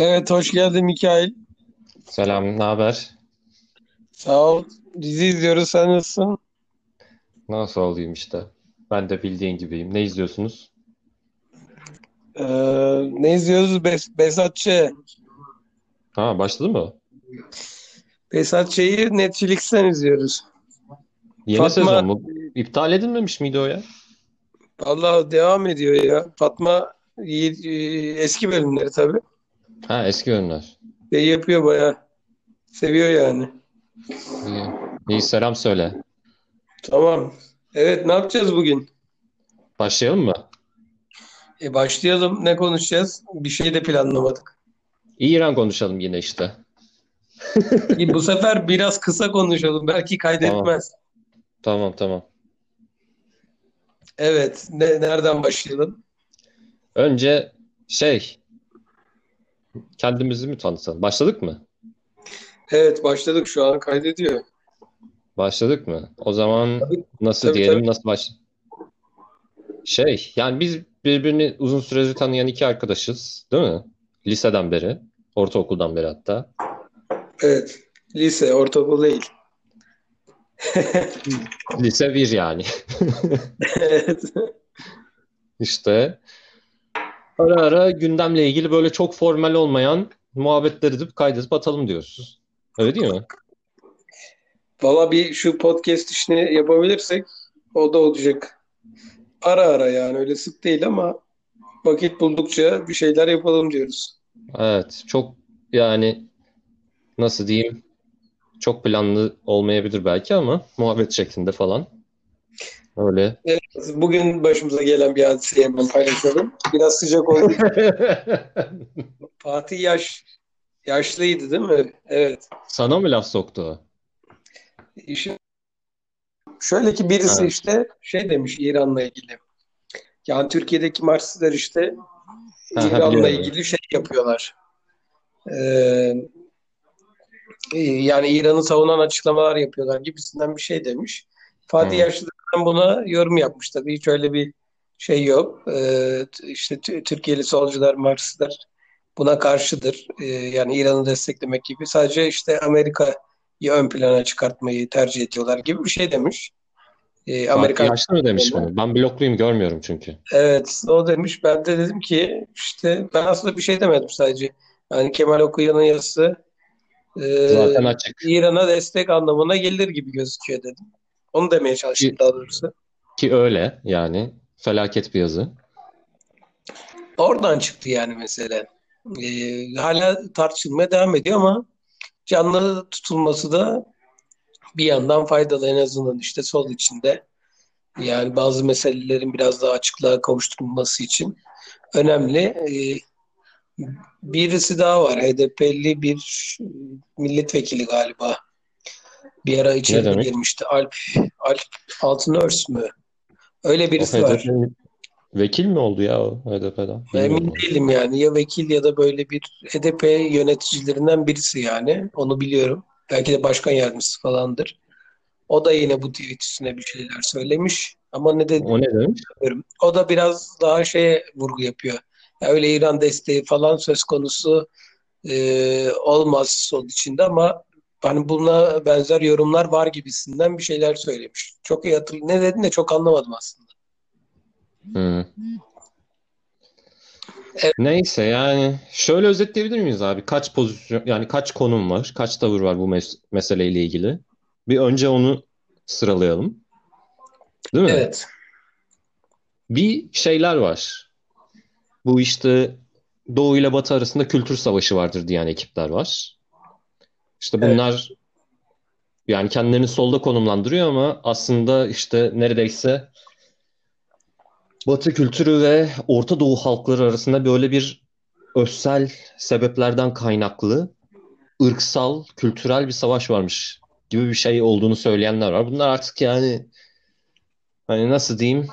Evet, hoş geldin Mikail. Selam, ne haber? Sağ ol. Dizi izliyoruz, sen nasılsın? Nasıl olayım işte. Ben de bildiğin gibiyim. Ne izliyorsunuz? Ee, ne izliyoruz? Bes Behzat Ç. Ha, başladı mı? Behzat Ç'yi Netflix'ten izliyoruz. Yeni Fatma, sezon mu? İptal edilmemiş miydi o ya? vallahi devam ediyor ya. Fatma eski bölümleri tabii. Ha, eski ünlüler. Şey yapıyor bayağı. Seviyor yani. İyi. İyi, selam söyle. Tamam. Evet, ne yapacağız bugün? Başlayalım mı? E, başlayalım. Ne konuşacağız? Bir şey de planlamadık. İran konuşalım yine işte. E, bu sefer biraz kısa konuşalım. Belki Tamam, kaydetmez. tamam, tamam. Evet, ne, nereden başlayalım? Önce şey, kendimizi mi tanıtalım? Başladık mı? Evet, başladık. Şu an kaydediyor. Başladık mı? O zaman Tabii, nasıl tabii, diyelim, tabii. nasıl baş... Şey, yani biz birbirini uzun süredir tanıyan iki arkadaşız, değil mi? Liseden beri, ortaokuldan beri hatta. Evet. Lise, ortaokul değil. Lise bir yani. Evet. İşte ara ara gündemle ilgili böyle çok formal olmayan muhabbetleri edip kaydedip atalım diyoruz. Öyle değil mi? Valla bir şu podcast işini yapabilirsek o da olacak. Ara ara yani öyle sık değil ama vakit buldukça bir şeyler yapalım diyoruz. Evet, çok yani nasıl diyeyim çok planlı olmayabilir belki ama muhabbet şeklinde falan. Öyle. Evet, bugün başımıza gelen bir hadiseyi hemen paylaşalım. Biraz sıcak oldu. Fatih yaş yaşlıydı değil mi? Evet. Sana mı laf soktu? İşte şöyle ki birisi Ha, işte şey demiş İran'la ilgili. Yani Türkiye'deki Marksistler işte İran'la ilgili şey yapıyorlar. Ee, yani İran'ı savunan açıklamalar yapıyorlar gibisinden bir şey demiş. Fatih Hı, Yaşlı'dan buna yorum yapmış tabii. Hiç öyle bir şey yok. Ee, işte Türkiye'li solcular, Marksistler buna karşıdır. Ee, yani İran'ı desteklemek gibi. Sadece işte Amerika'yı ön plana çıkartmayı tercih ediyorlar gibi bir şey demiş. Ee, Fatih Amerikan Yaşlı mı demiş bunu? Ben blokluyum görmüyorum çünkü. Evet, o demiş. Ben de dedim ki işte ben aslında bir şey demedim sadece. Yani Kemal Okuyan'ın yazısı e, Zaten açık. İran'a destek anlamına gelir gibi gözüküyor dedim. Onu demeye çalıştım Ki, daha doğrusu. ki öyle yani felaket bir yazı. Oradan çıktı yani mesele. E, hala tartışılmaya devam ediyor ama canlı tutulması da bir yandan faydalı en azından işte sol içinde. Yani bazı meselelerin biraz daha açıklığa kavuşturulması için önemli. E, birisi daha var. HDP'li bir milletvekili galiba. Bir ara içeri girmişti. Alp, Alp Altınörs mü? Öyle O birisi var. HDP'nin vekil mi oldu ya o HDP'den? Emin değilim yani. Ya vekil ya da böyle bir HDP yöneticilerinden birisi yani. Onu biliyorum. Belki de başkan yardımcısı falandır. O da yine bu tweet üstüne bir şeyler söylemiş. Ama ne dedi O ne demiş? bilmiyorum. O da biraz daha şeye vurgu yapıyor. Ya öyle İran desteği falan söz konusu e, olmaz sol içinde ama hani buna benzer yorumlar var gibisinden bir şeyler söylemiş. Çok iyi hatırlıyorum. Ne dedin de çok anlamadım aslında. Hı. Evet, Neyse yani şöyle özetleyebilir miyiz abi? Kaç pozisyon yani kaç konum var, kaç tavır var bu mes meseleyle ilgili? Bir önce onu sıralayalım, değil mi? evet, Bir şeyler var. Bu işte Doğu ile Batı arasında kültür savaşı vardır diyen ekipler var. İşte evet, bunlar yani kendilerini solda konumlandırıyor ama aslında işte neredeyse Batı kültürü ve Orta Doğu halkları arasında böyle bir özsel sebeplerden kaynaklı ırksal, kültürel bir savaş varmış gibi bir şey olduğunu söyleyenler var. Bunlar artık yani hani nasıl diyeyim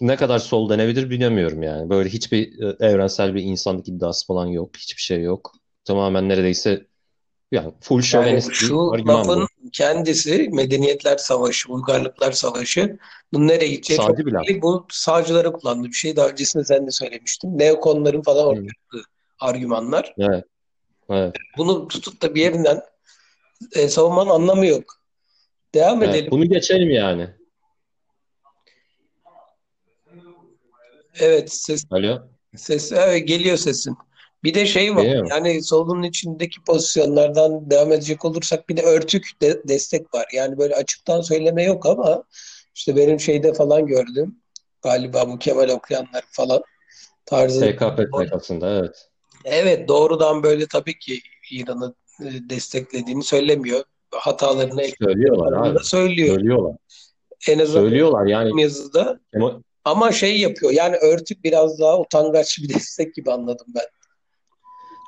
ne kadar sol denebilir bilemiyorum yani. Böyle hiçbir e, evrensel bir insanlık iddiası falan yok. Hiçbir şey yok. Tamamen neredeyse Yani full Yani şövenist bir şu argüman lafın bu. kendisi medeniyetler savaşı, uygarlıklar savaşı. Bunun nereye gideceği çok Sağcı laf. belli. Bu sağcılara kullandığı bir şey. Daha öncesinde sen de söylemiştin. Neokonların falan ortaya attığı argümanlar. Evet, evet, Bunu tutup da bir yerinden e, savunmanın anlamı yok. Devam evet. edelim. Bunu geçelim yani. Evet, ses Alo. ses evet, geliyor sesin. Bir de şey var. Mu? Yani solunun içindeki pozisyonlardan devam edecek olursak bir de örtük de, destek var. Yani böyle açıktan söyleme yok ama işte benim şeyde falan gördüm. Galiba bu Kemal okuyanlar falan tarzı. TKP PKK'sında evet. Evet doğrudan böyle tabii ki İran'ı e, desteklediğini söylemiyor. Hatalarını Söylüyorlar abi. söylüyor. Söylüyorlar. En azından Söylüyorlar yani. yazıda. Ama şey yapıyor. Yani örtük biraz daha utangaç bir destek gibi anladım ben.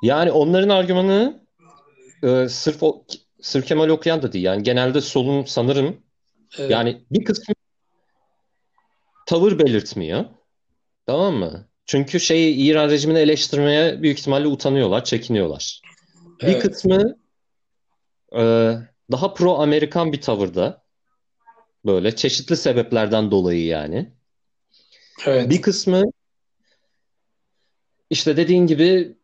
Yani onların argümanı e, sırf o sırf Kemal okuyan da değil. Yani genelde solun sanırım Evet. yani bir kısmı tavır belirtmiyor. Tamam mı? Çünkü şey İran rejimini eleştirmeye büyük ihtimalle utanıyorlar, çekiniyorlar. Bir Evet. kısmı e, daha pro-Amerikan bir tavırda. Böyle çeşitli sebeplerden dolayı yani. Evet. Bir kısmı işte dediğin gibi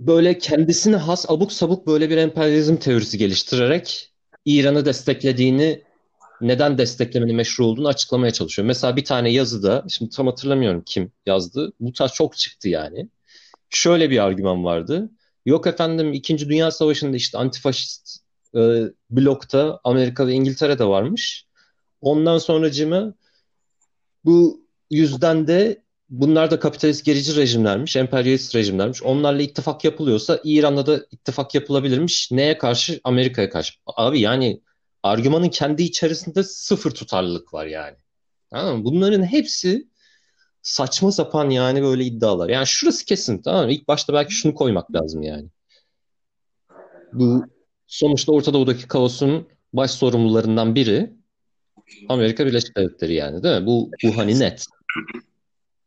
böyle kendisine has abuk sabuk böyle bir emperyalizm teorisi geliştirerek İran'ı desteklediğini, neden desteklemenin meşru olduğunu açıklamaya çalışıyor. Mesela bir tane yazıda, şimdi tam hatırlamıyorum kim yazdı, bu tarz çok çıktı yani. Şöyle bir argüman vardı. Yok efendim İkinci Dünya Savaşı'nda işte antifaşist e, blokta Amerika ve İngiltere de varmış. Ondan sonracığıma bu yüzden de bunlar da kapitalist gerici rejimlermiş, emperyalist rejimlermiş. Onlarla ittifak yapılıyorsa İran'la da ittifak yapılabilirmiş. Neye karşı? Amerika'ya karşı. Abi yani argümanın kendi içerisinde sıfır tutarlılık var yani. Tamam mı? Bunların hepsi saçma sapan yani böyle iddialar. Yani şurası kesin tamam mı? İlk başta belki şunu koymak lazım yani. Bu sonuçta Orta Doğu'daki kaosun baş sorumlularından biri Amerika Birleşik Devletleri yani değil mi? Bu, bu hani net.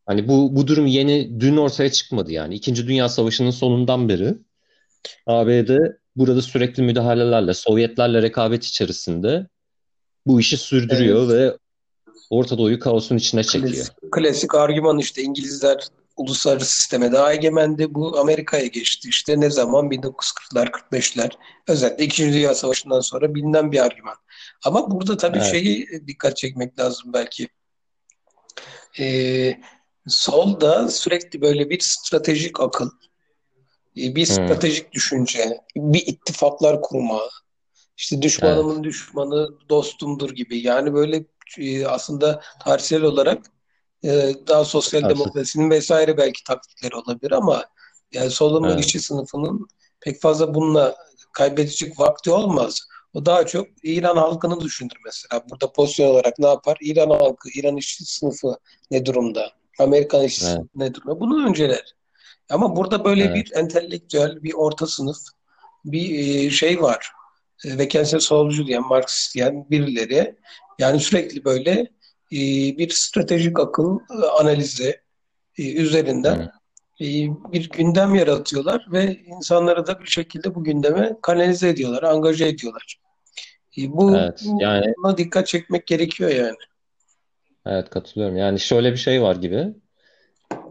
Hani bu, bu durum yeni dün ortaya çıkmadı yani. İkinci Dünya Savaşı'nın sonundan beri ABD burada sürekli müdahalelerle, Sovyetlerle rekabet içerisinde bu işi sürdürüyor ve Orta Doğu'yu kaosun içine çekiyor. Klasik, klasik argüman işte İngilizler uluslararası sisteme daha egemendi. Bu Amerika'ya geçti. İşte ne zaman? 1940'lar, 45'ler. Özellikle İkinci Dünya Savaşı'ndan sonra bilinen bir argüman. Ama burada tabii Evet. şeyi dikkat çekmek lazım belki. Ee, solda sürekli böyle bir stratejik akıl, e, bir Hmm. stratejik düşünce, bir ittifaklar kurma, işte düşmanımın düşmanı dostumdur gibi. Yani böyle e, aslında tarihsel olarak e, daha sosyal Evet. demokrasinin vesaire belki taktikleri olabilir ama yani solunun Evet. işçi sınıfının pek fazla bununla kaybedecek vakti olmaz. O daha çok İran halkını düşünür mesela. Burada pozisyon olarak ne yapar? İran halkı, İran işçi sınıfı ne durumda? Amerikan işçi Evet. durumda? Bunu önceler. Ama burada böyle Evet. bir entelektüel, bir orta sınıf, bir e, şey var. Ve kendisine solcu diyen, Marksist diyen birileri yani sürekli böyle e, bir stratejik akıl e, analizi üzerinden Hı. e, bir gündem yaratıyorlar ve insanları da bir şekilde bu gündeme kanalize ediyorlar, angaje ediyorlar. Bu, Evet, yani- buna dikkat çekmek gerekiyor yani. Evet katılıyorum. Yani şöyle bir şey var gibi.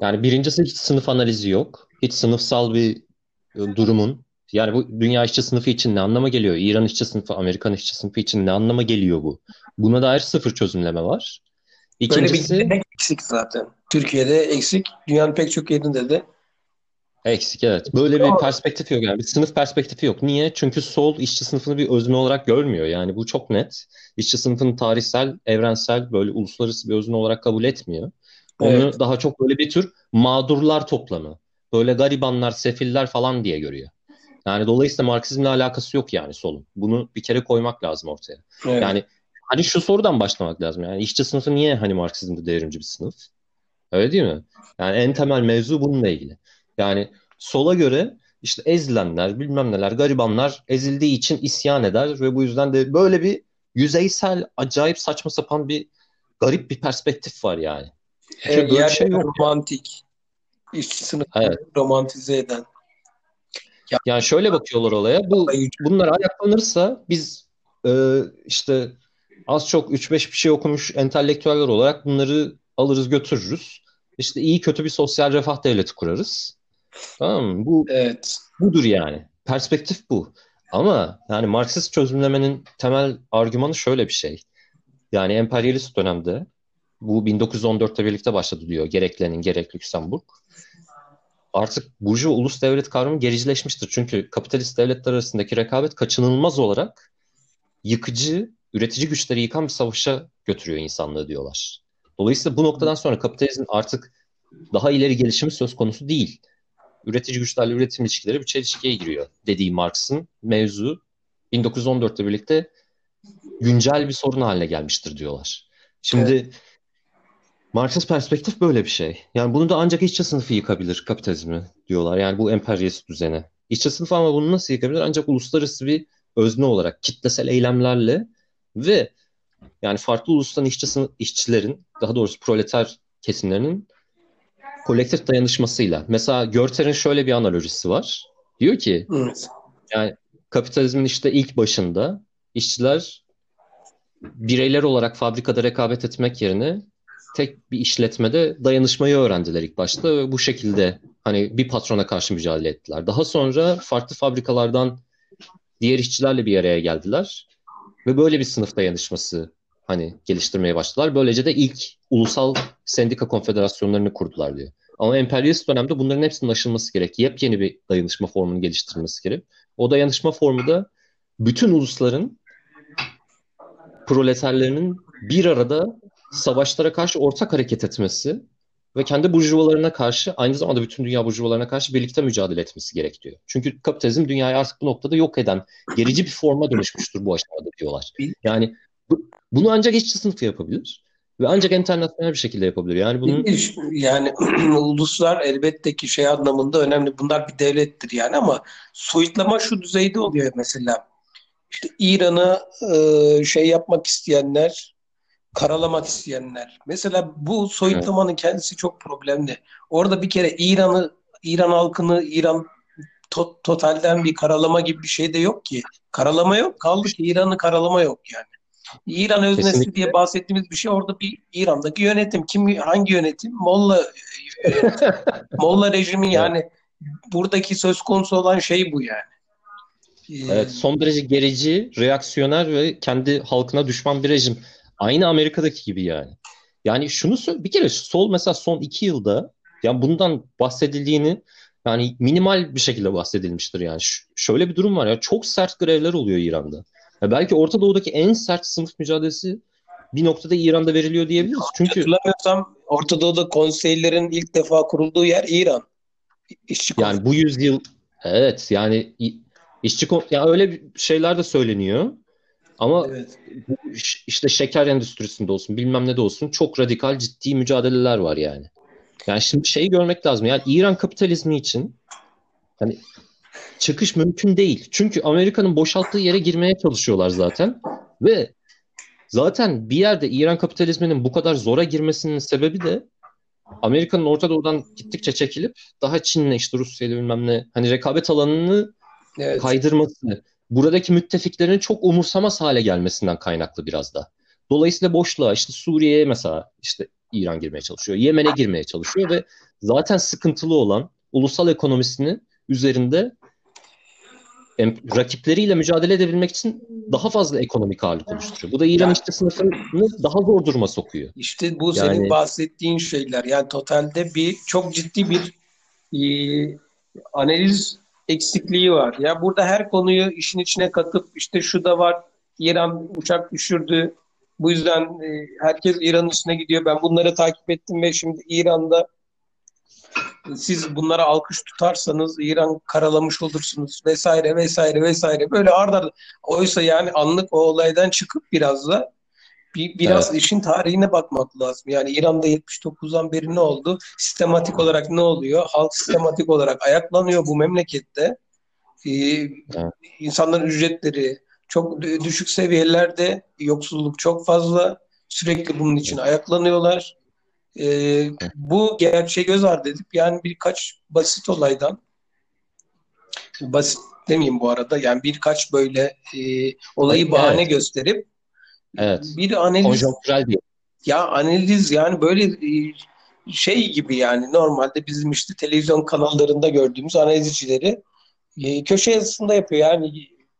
Yani birincisi hiç sınıf analizi yok. Hiç sınıfsal bir e, durumun. Yani bu dünya işçi sınıfı için ne anlama geliyor? İran işçi sınıfı, Amerikan işçi sınıfı için ne anlama geliyor bu? Buna dair sıfır çözümleme var. Böyle bir İkincisi gelenek eksik zaten. Türkiye'de eksik, dünyanın pek çok yerinde de eksik evet. Böyle bir perspektif yok yani. Bir sınıf perspektifi yok. Niye? Çünkü sol işçi sınıfını bir özne olarak görmüyor. Yani bu çok net. İşçi sınıfını tarihsel, evrensel, böyle uluslararası bir özne olarak kabul etmiyor. Onu Evet. daha çok böyle bir tür mağdurlar toplamı. Böyle garibanlar, sefiller falan diye görüyor. Yani dolayısıyla Marksizmle alakası yok yani solun. Bunu bir kere koymak lazım ortaya. Evet. Yani hani şu sorudan başlamak lazım. Yani işçi sınıfı niye hani Marksizmde devrimci bir sınıf? Öyle değil mi? Yani en temel mevzu bununla ilgili. Yani sola göre işte ezilenler, bilmem neler, garibanlar ezildiği için isyan eder ve bu yüzden de böyle bir yüzeysel, acayip saçma sapan bir garip bir perspektif var yani. Evet, böyle bir yer şey yok ya. romantik. İşçi sınıfını Evet. romantize eden. Yani şöyle bakıyorlar olaya. Bu bunlar ayaklanırsa biz e, işte az çok 3-5 bir şey okumuş entelektüeller olarak bunları alırız götürürüz. İşte iyi kötü bir sosyal refah devleti kurarız. Tamam mı? Bu evet. budur yani. Perspektif bu. Ama yani Marksist çözümlemenin temel argümanı şöyle bir şey. Yani emperyalist dönemde bu 1914'te birlikte başladı diyor. Gerek Lenin gerek Lüksemburg. Artık burjuva ulus devlet kavramı gericileşmiştir. Çünkü kapitalist devletler arasındaki rekabet kaçınılmaz olarak yıkıcı, üretici güçleri yıkan bir savaşa götürüyor insanlığı diyorlar. Dolayısıyla bu noktadan sonra kapitalizmin artık daha ileri gelişimi söz konusu değil. Üretici güçlerle üretim ilişkileri bir çelişkiye giriyor dediği Marx'ın mevzu 1914'te birlikte güncel bir sorun haline gelmiştir diyorlar. Şimdi evet. Marksist perspektif böyle bir şey. Yani bunu da ancak işçi sınıfı yıkabilir kapitalizmi diyorlar. Yani bu emperyalist düzene. İşçi sınıfı ama bunu nasıl yıkabilir? Ancak uluslararası bir özne olarak kitlesel eylemlerle ve yani farklı ulustan işçi sınıf, işçilerin daha doğrusu proleter kesimlerinin kolektif dayanışmasıyla. Mesela Görter'in şöyle bir analojisi var. Diyor ki evet. yani kapitalizmin işte ilk başında işçiler bireyler olarak fabrikada rekabet etmek yerine tek bir işletmede dayanışmayı öğrendiler ilk başta ve bu şekilde hani bir patrona karşı mücadele ettiler. Daha sonra farklı fabrikalardan diğer işçilerle bir araya geldiler ve böyle bir sınıf dayanışması hani geliştirmeye başladılar. Böylece de ilk ulusal sendika konfederasyonlarını kurdular diyor. Ama emperyalist dönemde bunların hepsinin aşılması gerek. Yepyeni bir dayanışma formunu geliştirilmesi gerek. O dayanışma formu da bütün ulusların proleterlerinin bir arada savaşlara karşı ortak hareket etmesi ve kendi burjuvalarına karşı aynı zamanda bütün dünya burjuvalarına karşı birlikte mücadele etmesi gerekiyor. Çünkü kapitalizm dünyayı artık bu noktada yok eden gerici bir forma dönüşmüştür bu aşamada diyorlar. Yani bunu ancak işçi sınıfı yapabilir. Ve ancak internasyonel bir şekilde yapabilir. Yani bunun yani uluslar elbette ki şey anlamında önemli. Bunlar bir devlettir yani ama soyutlama şu düzeyde oluyor mesela. İşte İran'ı e, şey yapmak isteyenler, karalamak isteyenler. Mesela bu soyutlamanın evet. kendisi çok problemli. Orada bir kere İran'ı, İran halkını, İran to- totalden bir karalama gibi bir şey de yok ki. Karalama yok. Kaldı ki İran'ı karalama yok yani. İran öznesi Kesinlikle. diye bahsettiğimiz bir şey orada bir İran'daki yönetim. Kim hangi yönetim? Molla Molla rejimi yani buradaki söz konusu olan şey bu yani. Ee, evet son derece gerici, reaksiyoner ve kendi halkına düşman bir rejim. Aynı Amerika'daki gibi yani. Yani şunu bir kere sol mesela son iki yılda yani bundan bahsedildiğini yani minimal bir şekilde bahsedilmiştir yani. Ş- şöyle bir durum var ya çok sert grevler oluyor İran'da. Ya belki Orta Doğu'daki en sert sınıf mücadelesi bir noktada İran'da veriliyor diyebiliriz. Çünkü hatırlamıyorsam Orta Doğu'da konseylerin ilk defa kurulduğu yer İran. İşçi yani bu yüzyıl evet yani işçi ya öyle şeyler de söyleniyor. Ama evet. işte şeker endüstrisinde olsun bilmem ne de olsun çok radikal ciddi mücadeleler var yani. Yani şimdi şeyi görmek lazım. Yani İran kapitalizmi için hani çıkış mümkün değil. Çünkü Amerika'nın boşalttığı yere girmeye çalışıyorlar zaten. Ve zaten bir yerde İran kapitalizminin bu kadar zora girmesinin sebebi de Amerika'nın Orta Doğu'dan gittikçe çekilip daha Çin'le işte Rusya'yla bilmem ne hani rekabet alanını evet. kaydırması, buradaki müttefiklerin çok umursamaz hale gelmesinden kaynaklı biraz da. Dolayısıyla boşluğa işte Suriye'ye mesela işte İran girmeye çalışıyor. Yemen'e girmeye çalışıyor ve zaten sıkıntılı olan ulusal ekonomisini üzerinde rakipleriyle mücadele edebilmek için daha fazla ekonomik ağırlık oluşturuyor. Bu da İran yani, işçi sınıfını daha zor duruma sokuyor. İşte bu yani, senin bahsettiğin şeyler. Yani totalde bir çok ciddi bir e, analiz eksikliği var. Ya burada her konuyu işin içine katıp işte şu da var İran uçak düşürdü. Bu yüzden e, herkes İran'ın üstüne gidiyor. Ben bunları takip ettim ve şimdi İran'da siz bunlara alkış tutarsanız İran karalamış olursunuz vesaire vesaire vesaire böyle arda oysa yani anlık o olaydan çıkıp biraz da bir, biraz evet. işin tarihine bakmak lazım. Yani İran'da 79'dan beri ne oldu? Sistematik olarak ne oluyor? Halk sistematik olarak ayaklanıyor bu memlekette. Ee, evet. İnsanların ücretleri çok düşük seviyelerde, yoksulluk çok fazla. Sürekli bunun için ayaklanıyorlar. E, bu gerçeği göz ardı edip yani birkaç basit olaydan basit demeyeyim bu arada. Yani birkaç böyle e, olayı bahane Evet. gösterip Evet. bir analiz Konjonktürel diye. ya analiz yani böyle e, şey gibi yani normalde bizim işte televizyon kanallarında gördüğümüz analizcileri e, köşe yazısında yapıyor. Yani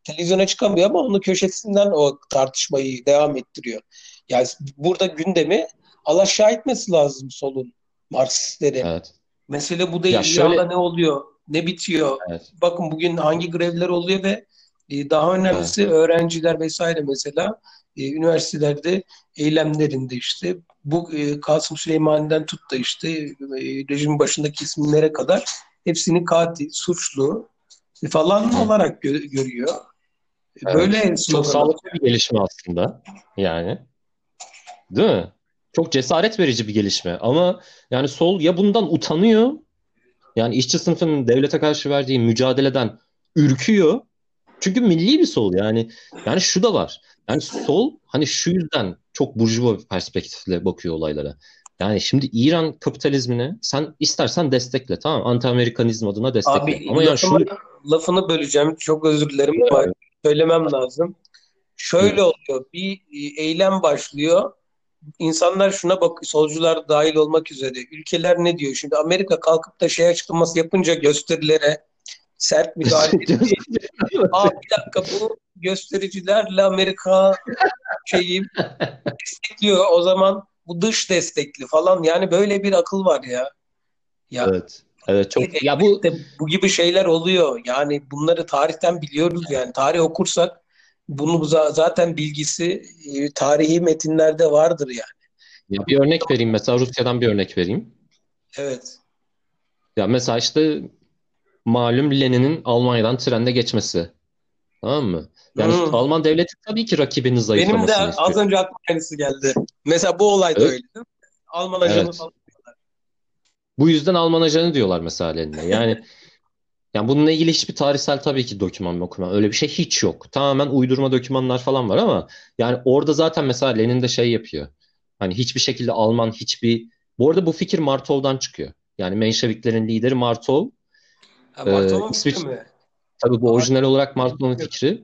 televizyona çıkamıyor ama onu köşesinden o tartışmayı devam ettiriyor. Yani burada gündemi alaşağı etmesi lazım solun Marksistleri. Evet. Mesele bu değil. Ya şöyle- İran'da ne oluyor? Ne bitiyor? Evet. Bakın bugün hangi grevler oluyor ve e, daha önemlisi öğrenciler vesaire mesela e, üniversitelerde eylemlerinde işte bu e, Kasım Süleymani'den tut da işte rejimin başındaki isimlere kadar hepsini katil, suçlu falan olarak gö- görüyor. Evet. Böyle Çok sağlıklı bir gelişme aslında. Yani. Değil mi? Çok cesaret verici bir gelişme. Ama yani sol ya bundan utanıyor. Yani işçi sınıfının devlete karşı verdiği mücadeleden ürküyor. Çünkü milli bir sol yani. Yani şu da var. Yani sol hani şu yüzden çok burjuva bir perspektifle bakıyor olaylara. Yani şimdi İran kapitalizmini sen istersen destekle tamam Anti-Amerikanizm adına destekle. Abi Ama yani şu lafını, lafını böleceğim. Çok özür dilerim söylemem lazım. Şöyle oluyor. Bir e, eylem başlıyor. İnsanlar şuna bak, solcular dahil olmak üzere. Ülkeler ne diyor? Şimdi Amerika kalkıp da şey açıklaması yapınca gösterilere sert müdahale ediyor. Aa bir dakika bu göstericilerle Amerika şeyi destekliyor. O zaman bu dış destekli falan. Yani böyle bir akıl var ya. Ya Evet. Evet çok ya bu bu gibi şeyler oluyor. Yani bunları tarihten biliyoruz yani. Tarih okursak bunu za- zaten bilgisi e, tarihi metinlerde vardır yani. ya bir örnek vereyim mesela Rusya'dan bir örnek vereyim. Evet. Ya mesela işte malum Lenin'in Almanya'dan trende geçmesi. Tamam mı? Yani Hmm. Alman devleti tabii ki rakibini Benim de zayıflamasını az istiyor. önce aklıma aynısı geldi. Mesela bu olay da Evet. öyle değil mi? Alman ajanı Evet. falan. Bu yüzden Alman ajanı diyorlar mesela Lenin'e. Yani yani bununla ilgili hiçbir tarihsel tabii ki doküman okuma. Öyle bir şey hiç yok. Tamamen uydurma dokümanlar falan var ama yani orada zaten mesela Lenin de şey yapıyor. Hani hiçbir şekilde Alman hiçbir Bu arada bu fikir Martov'dan çıkıyor. Yani Menşeviklerin lideri Martov. Ha, Ee, Martova İsviçre- mi? Tabii bu orijinal olarak Martov'un fikri.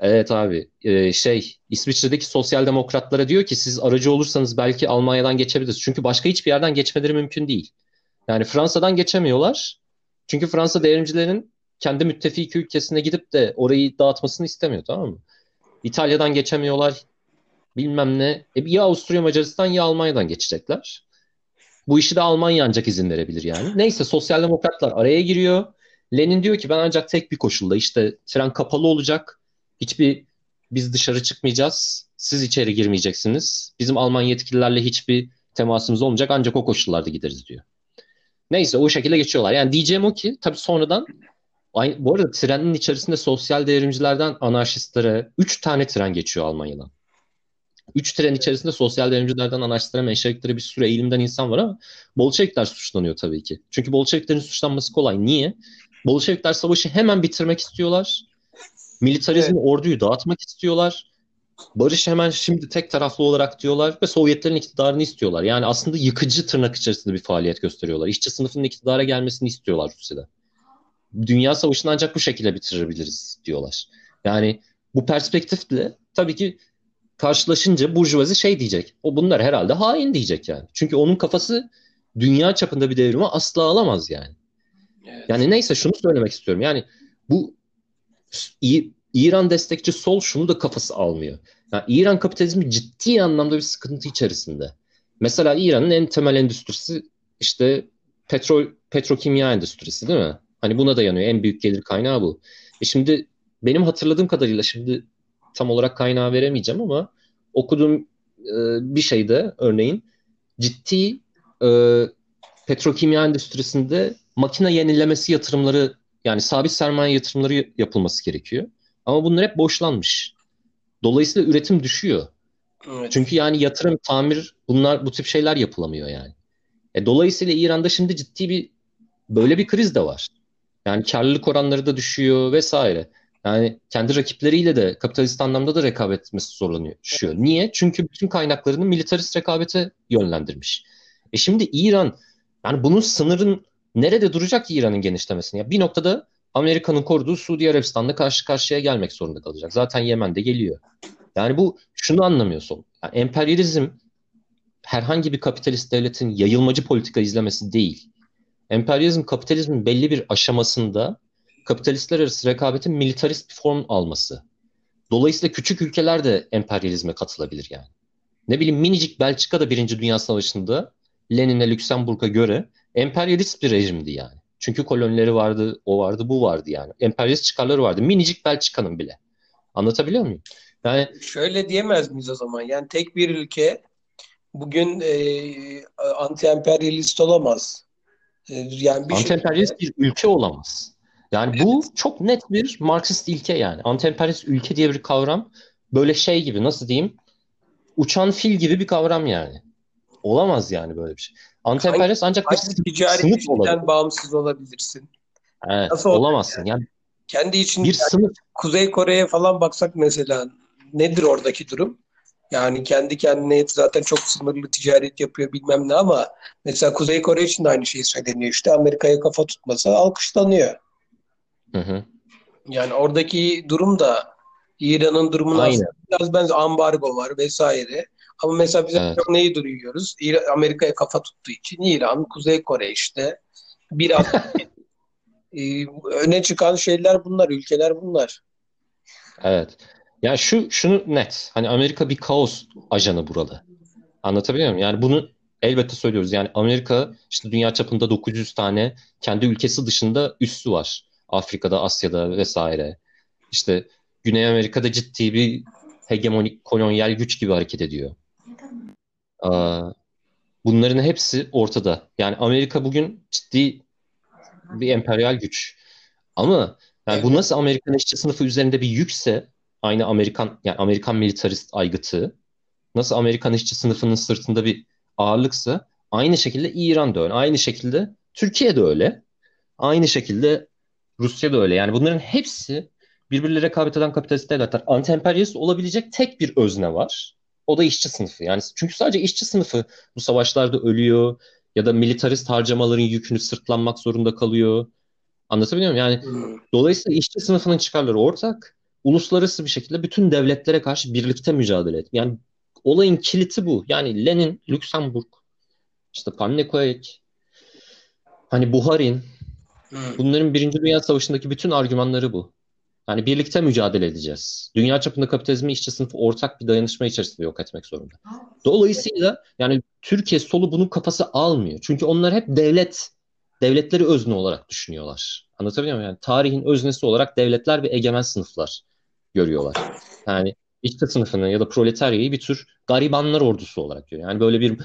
Evet abi Ee, şey İsviçre'deki sosyal demokratlara diyor ki siz aracı olursanız belki Almanya'dan geçebiliriz. Çünkü başka hiçbir yerden geçmeleri mümkün değil. Yani Fransa'dan geçemiyorlar. Çünkü Fransa devrimcilerin kendi müttefiki ülkesine gidip de orayı dağıtmasını istemiyor tamam mı? İtalya'dan geçemiyorlar. Bilmem ne. E, ya Avusturya Macaristan ya Almanya'dan geçecekler. Bu işi de Almanya ancak izin verebilir yani. Neyse sosyal demokratlar araya giriyor. Lenin diyor ki ben ancak tek bir koşulla işte tren kapalı olacak. Hiçbir biz dışarı çıkmayacağız. Siz içeri girmeyeceksiniz. Bizim Alman yetkililerle hiçbir temasımız olmayacak ancak o koşullarda gideriz diyor. Neyse o şekilde geçiyorlar. Yani diyeceğim o ki tabii sonradan aynı, bu arada trenin içerisinde sosyal devrimcilerden anarşistlere 3 tane tren geçiyor Almanya'dan. 3 tren içerisinde sosyal devrimcilerden anarşistlere, menşeviklere bir sürü eğilimden insan var ama Bolşevikler suçlanıyor tabii ki. Çünkü Bolşeviklerin suçlanması kolay. Niye? Bolşevikler savaşı hemen bitirmek istiyorlar. Militarizmi, orduyu dağıtmak istiyorlar. Barış hemen şimdi tek taraflı olarak diyorlar ve Sovyetlerin iktidarını istiyorlar. Yani aslında yıkıcı tırnak içerisinde bir faaliyet gösteriyorlar. İşçi sınıfının iktidara gelmesini istiyorlar Rusya'da. Dünya savaşını ancak bu şekilde bitirebiliriz diyorlar. Yani bu perspektifle tabii ki karşılaşınca burjuvazi şey diyecek. O bunlar herhalde hain diyecek yani. Çünkü onun kafası dünya çapında bir devrimi asla alamaz yani. Evet. Yani neyse şunu söylemek istiyorum. Yani bu İ- İran destekçi sol şunu da kafası almıyor. Yani İran kapitalizmi ciddi anlamda bir sıkıntı içerisinde. Mesela İran'ın en temel endüstrisi işte petrol petrokimya endüstrisi değil mi? Hani buna dayanıyor. En büyük gelir kaynağı bu. E şimdi benim hatırladığım kadarıyla şimdi tam olarak kaynağı veremeyeceğim ama okuduğum e, bir şeyde örneğin ciddi e, petrokimya endüstrisinde makine yenilemesi yatırımları yani sabit sermaye yatırımları yapılması gerekiyor. Ama bunlar hep boşlanmış. Dolayısıyla üretim düşüyor. Evet. Çünkü yani yatırım, tamir bunlar bu tip şeyler yapılamıyor yani. E, dolayısıyla İran'da şimdi ciddi bir böyle bir kriz de var. Yani karlılık oranları da düşüyor vesaire. Yani kendi rakipleriyle de kapitalist anlamda da rekabet etmesi zorlanıyor. Düşüyor. Niye? Çünkü bütün kaynaklarını militarist rekabete yönlendirmiş. E şimdi İran yani bunun sınırın nerede duracak ki İran'ın genişlemesini? Ya bir noktada Amerika'nın koruduğu Suudi Arabistan'da karşı karşıya gelmek zorunda kalacak. Zaten Yemen'de geliyor. Yani bu şunu anlamıyorsun. Yani emperyalizm herhangi bir kapitalist devletin yayılmacı politika izlemesi değil. Emperyalizm kapitalizmin belli bir aşamasında kapitalistler arası rekabetin militarist bir form alması. Dolayısıyla küçük ülkeler de emperyalizme katılabilir yani. Ne bileyim minicik Belçika da Birinci Dünya Savaşı'nda Lenin'e Lüksemburg'a göre emperyalist bir rejimdi yani. Çünkü kolonileri vardı, o vardı, bu vardı yani. Emperyalist çıkarları vardı. Minicik Belçika'nın bile. Anlatabiliyor muyum? Yani şöyle diyemez miyiz o zaman? Yani tek bir ülke bugün e, anti-emperyalist olamaz. E, yani bir anti-emperyalist şekilde... bir ülke olamaz. Yani evet. bu çok net bir Marksist ilke yani. Anti-emperyalist ülke diye bir kavram böyle şey gibi nasıl diyeyim? Uçan fil gibi bir kavram yani. Olamaz yani böyle bir şey. Anti-emperyalist ancak bir ticari sınıf olabilir. bağımsız olabilirsin. Evet, Nasıl olamazsın. Yani? yani kendi için bir yani sınıf Kuzey Kore'ye falan baksak mesela nedir oradaki durum? Yani kendi kendine zaten çok sınırlı ticaret yapıyor bilmem ne ama mesela Kuzey Kore için de aynı şey söyleniyor. İşte Amerika'ya kafa tutması alkışlanıyor. Hı hı. Yani oradaki durum da İran'ın durumuna biraz benzer ambargo var vesaire. Ama mesela biz evet. neyi duyuyoruz? Amerika'ya kafa tuttuğu için İran, Kuzey Kore işte biraz e, öne çıkan şeyler bunlar, ülkeler bunlar. Evet. Yani şu şunu net. Hani Amerika bir kaos ajanı buralı. Anlatabiliyor muyum? Yani bunu elbette söylüyoruz. Yani Amerika işte dünya çapında 900 tane kendi ülkesi dışında üssü var. Afrika'da, Asya'da vesaire. İşte Güney Amerika'da ciddi bir hegemonik kolonyal güç gibi hareket ediyor. Bunların hepsi ortada. Yani Amerika bugün ciddi bir emperyal güç. Ama yani bu nasıl Amerikan işçi sınıfı üzerinde bir yükse aynı Amerikan yani Amerikan militarist aygıtı nasıl Amerikan işçi sınıfının sırtında bir ağırlıksa aynı şekilde İran da öyle. Aynı şekilde Türkiye de öyle. Aynı şekilde Rusya da öyle. Yani bunların hepsi birbirleriyle rekabet eden kapitalist devletler. Anti-emperyalist olabilecek tek bir özne var. O da işçi sınıfı. Yani çünkü sadece işçi sınıfı bu savaşlarda ölüyor ya da militarist harcamaların yükünü sırtlanmak zorunda kalıyor. Anlatabiliyor muyum? Yani hmm. dolayısıyla işçi sınıfının çıkarları ortak. Uluslararası bir şekilde bütün devletlere karşı birlikte mücadele et. Yani olayın kiliti bu. Yani Lenin, Lüksemburg, işte Pamnekoek, hani Buharin, hmm. bunların Birinci Dünya Savaşı'ndaki bütün argümanları bu. Yani birlikte mücadele edeceğiz. Dünya çapında kapitalizmi işçi sınıfı ortak bir dayanışma içerisinde yok etmek zorunda. Dolayısıyla yani Türkiye solu bunun kafası almıyor. Çünkü onlar hep devlet, devletleri özne olarak düşünüyorlar. Anlatabiliyor muyum? Yani tarihin öznesi olarak devletler ve egemen sınıflar görüyorlar. Yani işçi sınıfını ya da proletaryayı bir tür garibanlar ordusu olarak görüyor. Yani böyle bir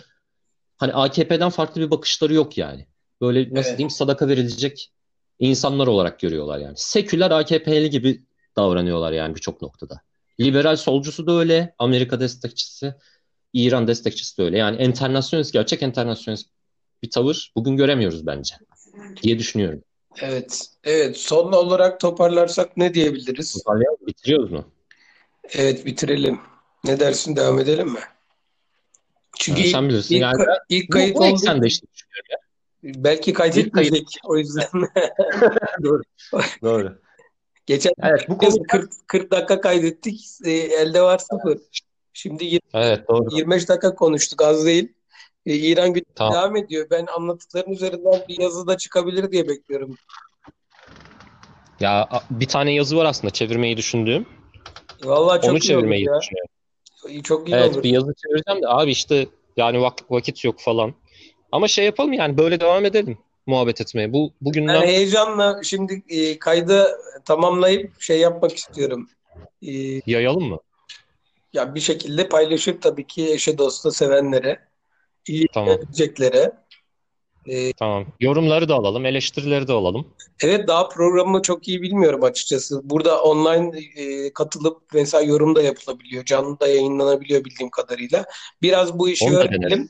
hani AKP'den farklı bir bakışları yok yani. Böyle nasıl evet. diyeyim sadaka verilecek insanlar olarak görüyorlar yani. Seküler AKP'li gibi davranıyorlar yani birçok noktada. Liberal solcusu da öyle, Amerika destekçisi, İran destekçisi de öyle. Yani enternasyonist, gerçek enternasyonist bir tavır bugün göremiyoruz bence diye düşünüyorum. Evet, evet. Son olarak toparlarsak ne diyebiliriz? Toparlayalım, bitiriyoruz mu? Evet, bitirelim. Ne dersin, devam edelim mi? Çünkü yani sen bilirsin. ilk, yani, ilk kayıt bu, bu eksende işte düşünüyorum ya. Belki kaydetmeyecek o yüzden. Doğru. Doğru. Geçen evet, bu konu 40, 40 dakika kaydettik. E, elde var sıfır. Şimdi 20, evet, doğru. 25 dakika konuştuk az değil. E, İran gündemi tamam. devam ediyor. Ben anlattıkların üzerinden bir yazı da çıkabilir diye bekliyorum. Ya bir tane yazı var aslında çevirmeyi düşündüğüm. Vallahi çok Onu iyi çevirmeyi olur ya. düşünüyorum. Çok iyi evet, olur. bir yazı çevireceğim de abi işte yani vak- vakit yok falan. Ama şey yapalım yani böyle devam edelim muhabbet etmeye. Bu bugünden Ben heyecanla şimdi e, kaydı tamamlayıp şey yapmak istiyorum. E, yayalım mı? ya bir şekilde paylaşıp tabii ki eşe dosta sevenlere, iyi Tamam. edeceklere. Tamam. Yorumları da alalım, eleştirileri de alalım. Evet daha programı çok iyi bilmiyorum açıkçası. Burada online e, katılıp mesela yorum da yapılabiliyor. Canlı da yayınlanabiliyor bildiğim kadarıyla. Biraz bu işi Onu öğrenelim.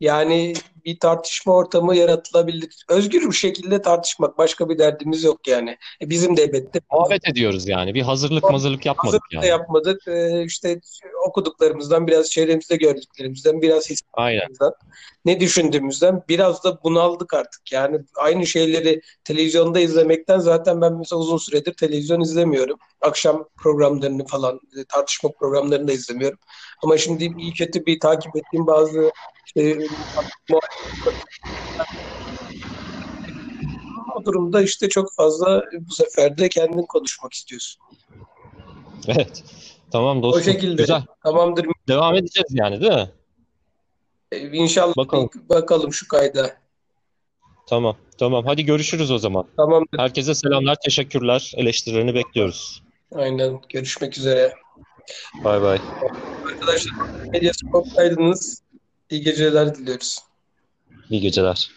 Yani bir tartışma ortamı yaratılabilir. Özgür bir şekilde tartışmak. Başka bir derdimiz yok yani. E, bizim de elbette Muhabbet ediyoruz yani. Bir hazırlık mazırlık yapmadık hazırlık da yani. yapmadık. E, işte okuduklarımızdan, biraz çevremizde gördüklerimizden, biraz hissettiğimizden, ne düşündüğümüzden biraz da bunaldık artık. Yani aynı şeyleri televizyonda izlemekten zaten ben mesela uzun süredir televizyon izlemiyorum. Akşam programlarını falan, e, tartışma programlarını da izlemiyorum. Ama şimdi iyi kötü bir takip ettiğim bazı işte, o durumda işte çok fazla bu sefer de kendin konuşmak istiyorsun. Evet. Tamam O dostum. şekilde. Güzel. Tamamdır. Devam edeceğiz yani değil mi? E, İnşallah Bakalım. bakalım şu kayda. Tamam. Tamam. Hadi görüşürüz o zaman. Tamamdır. Herkese selamlar, teşekkürler. Eleştirilerini bekliyoruz. Aynen. Görüşmek üzere. Bay bay. Arkadaşlar Medyaskop kaydınız. İyi geceler diliyoruz. İyi geceler.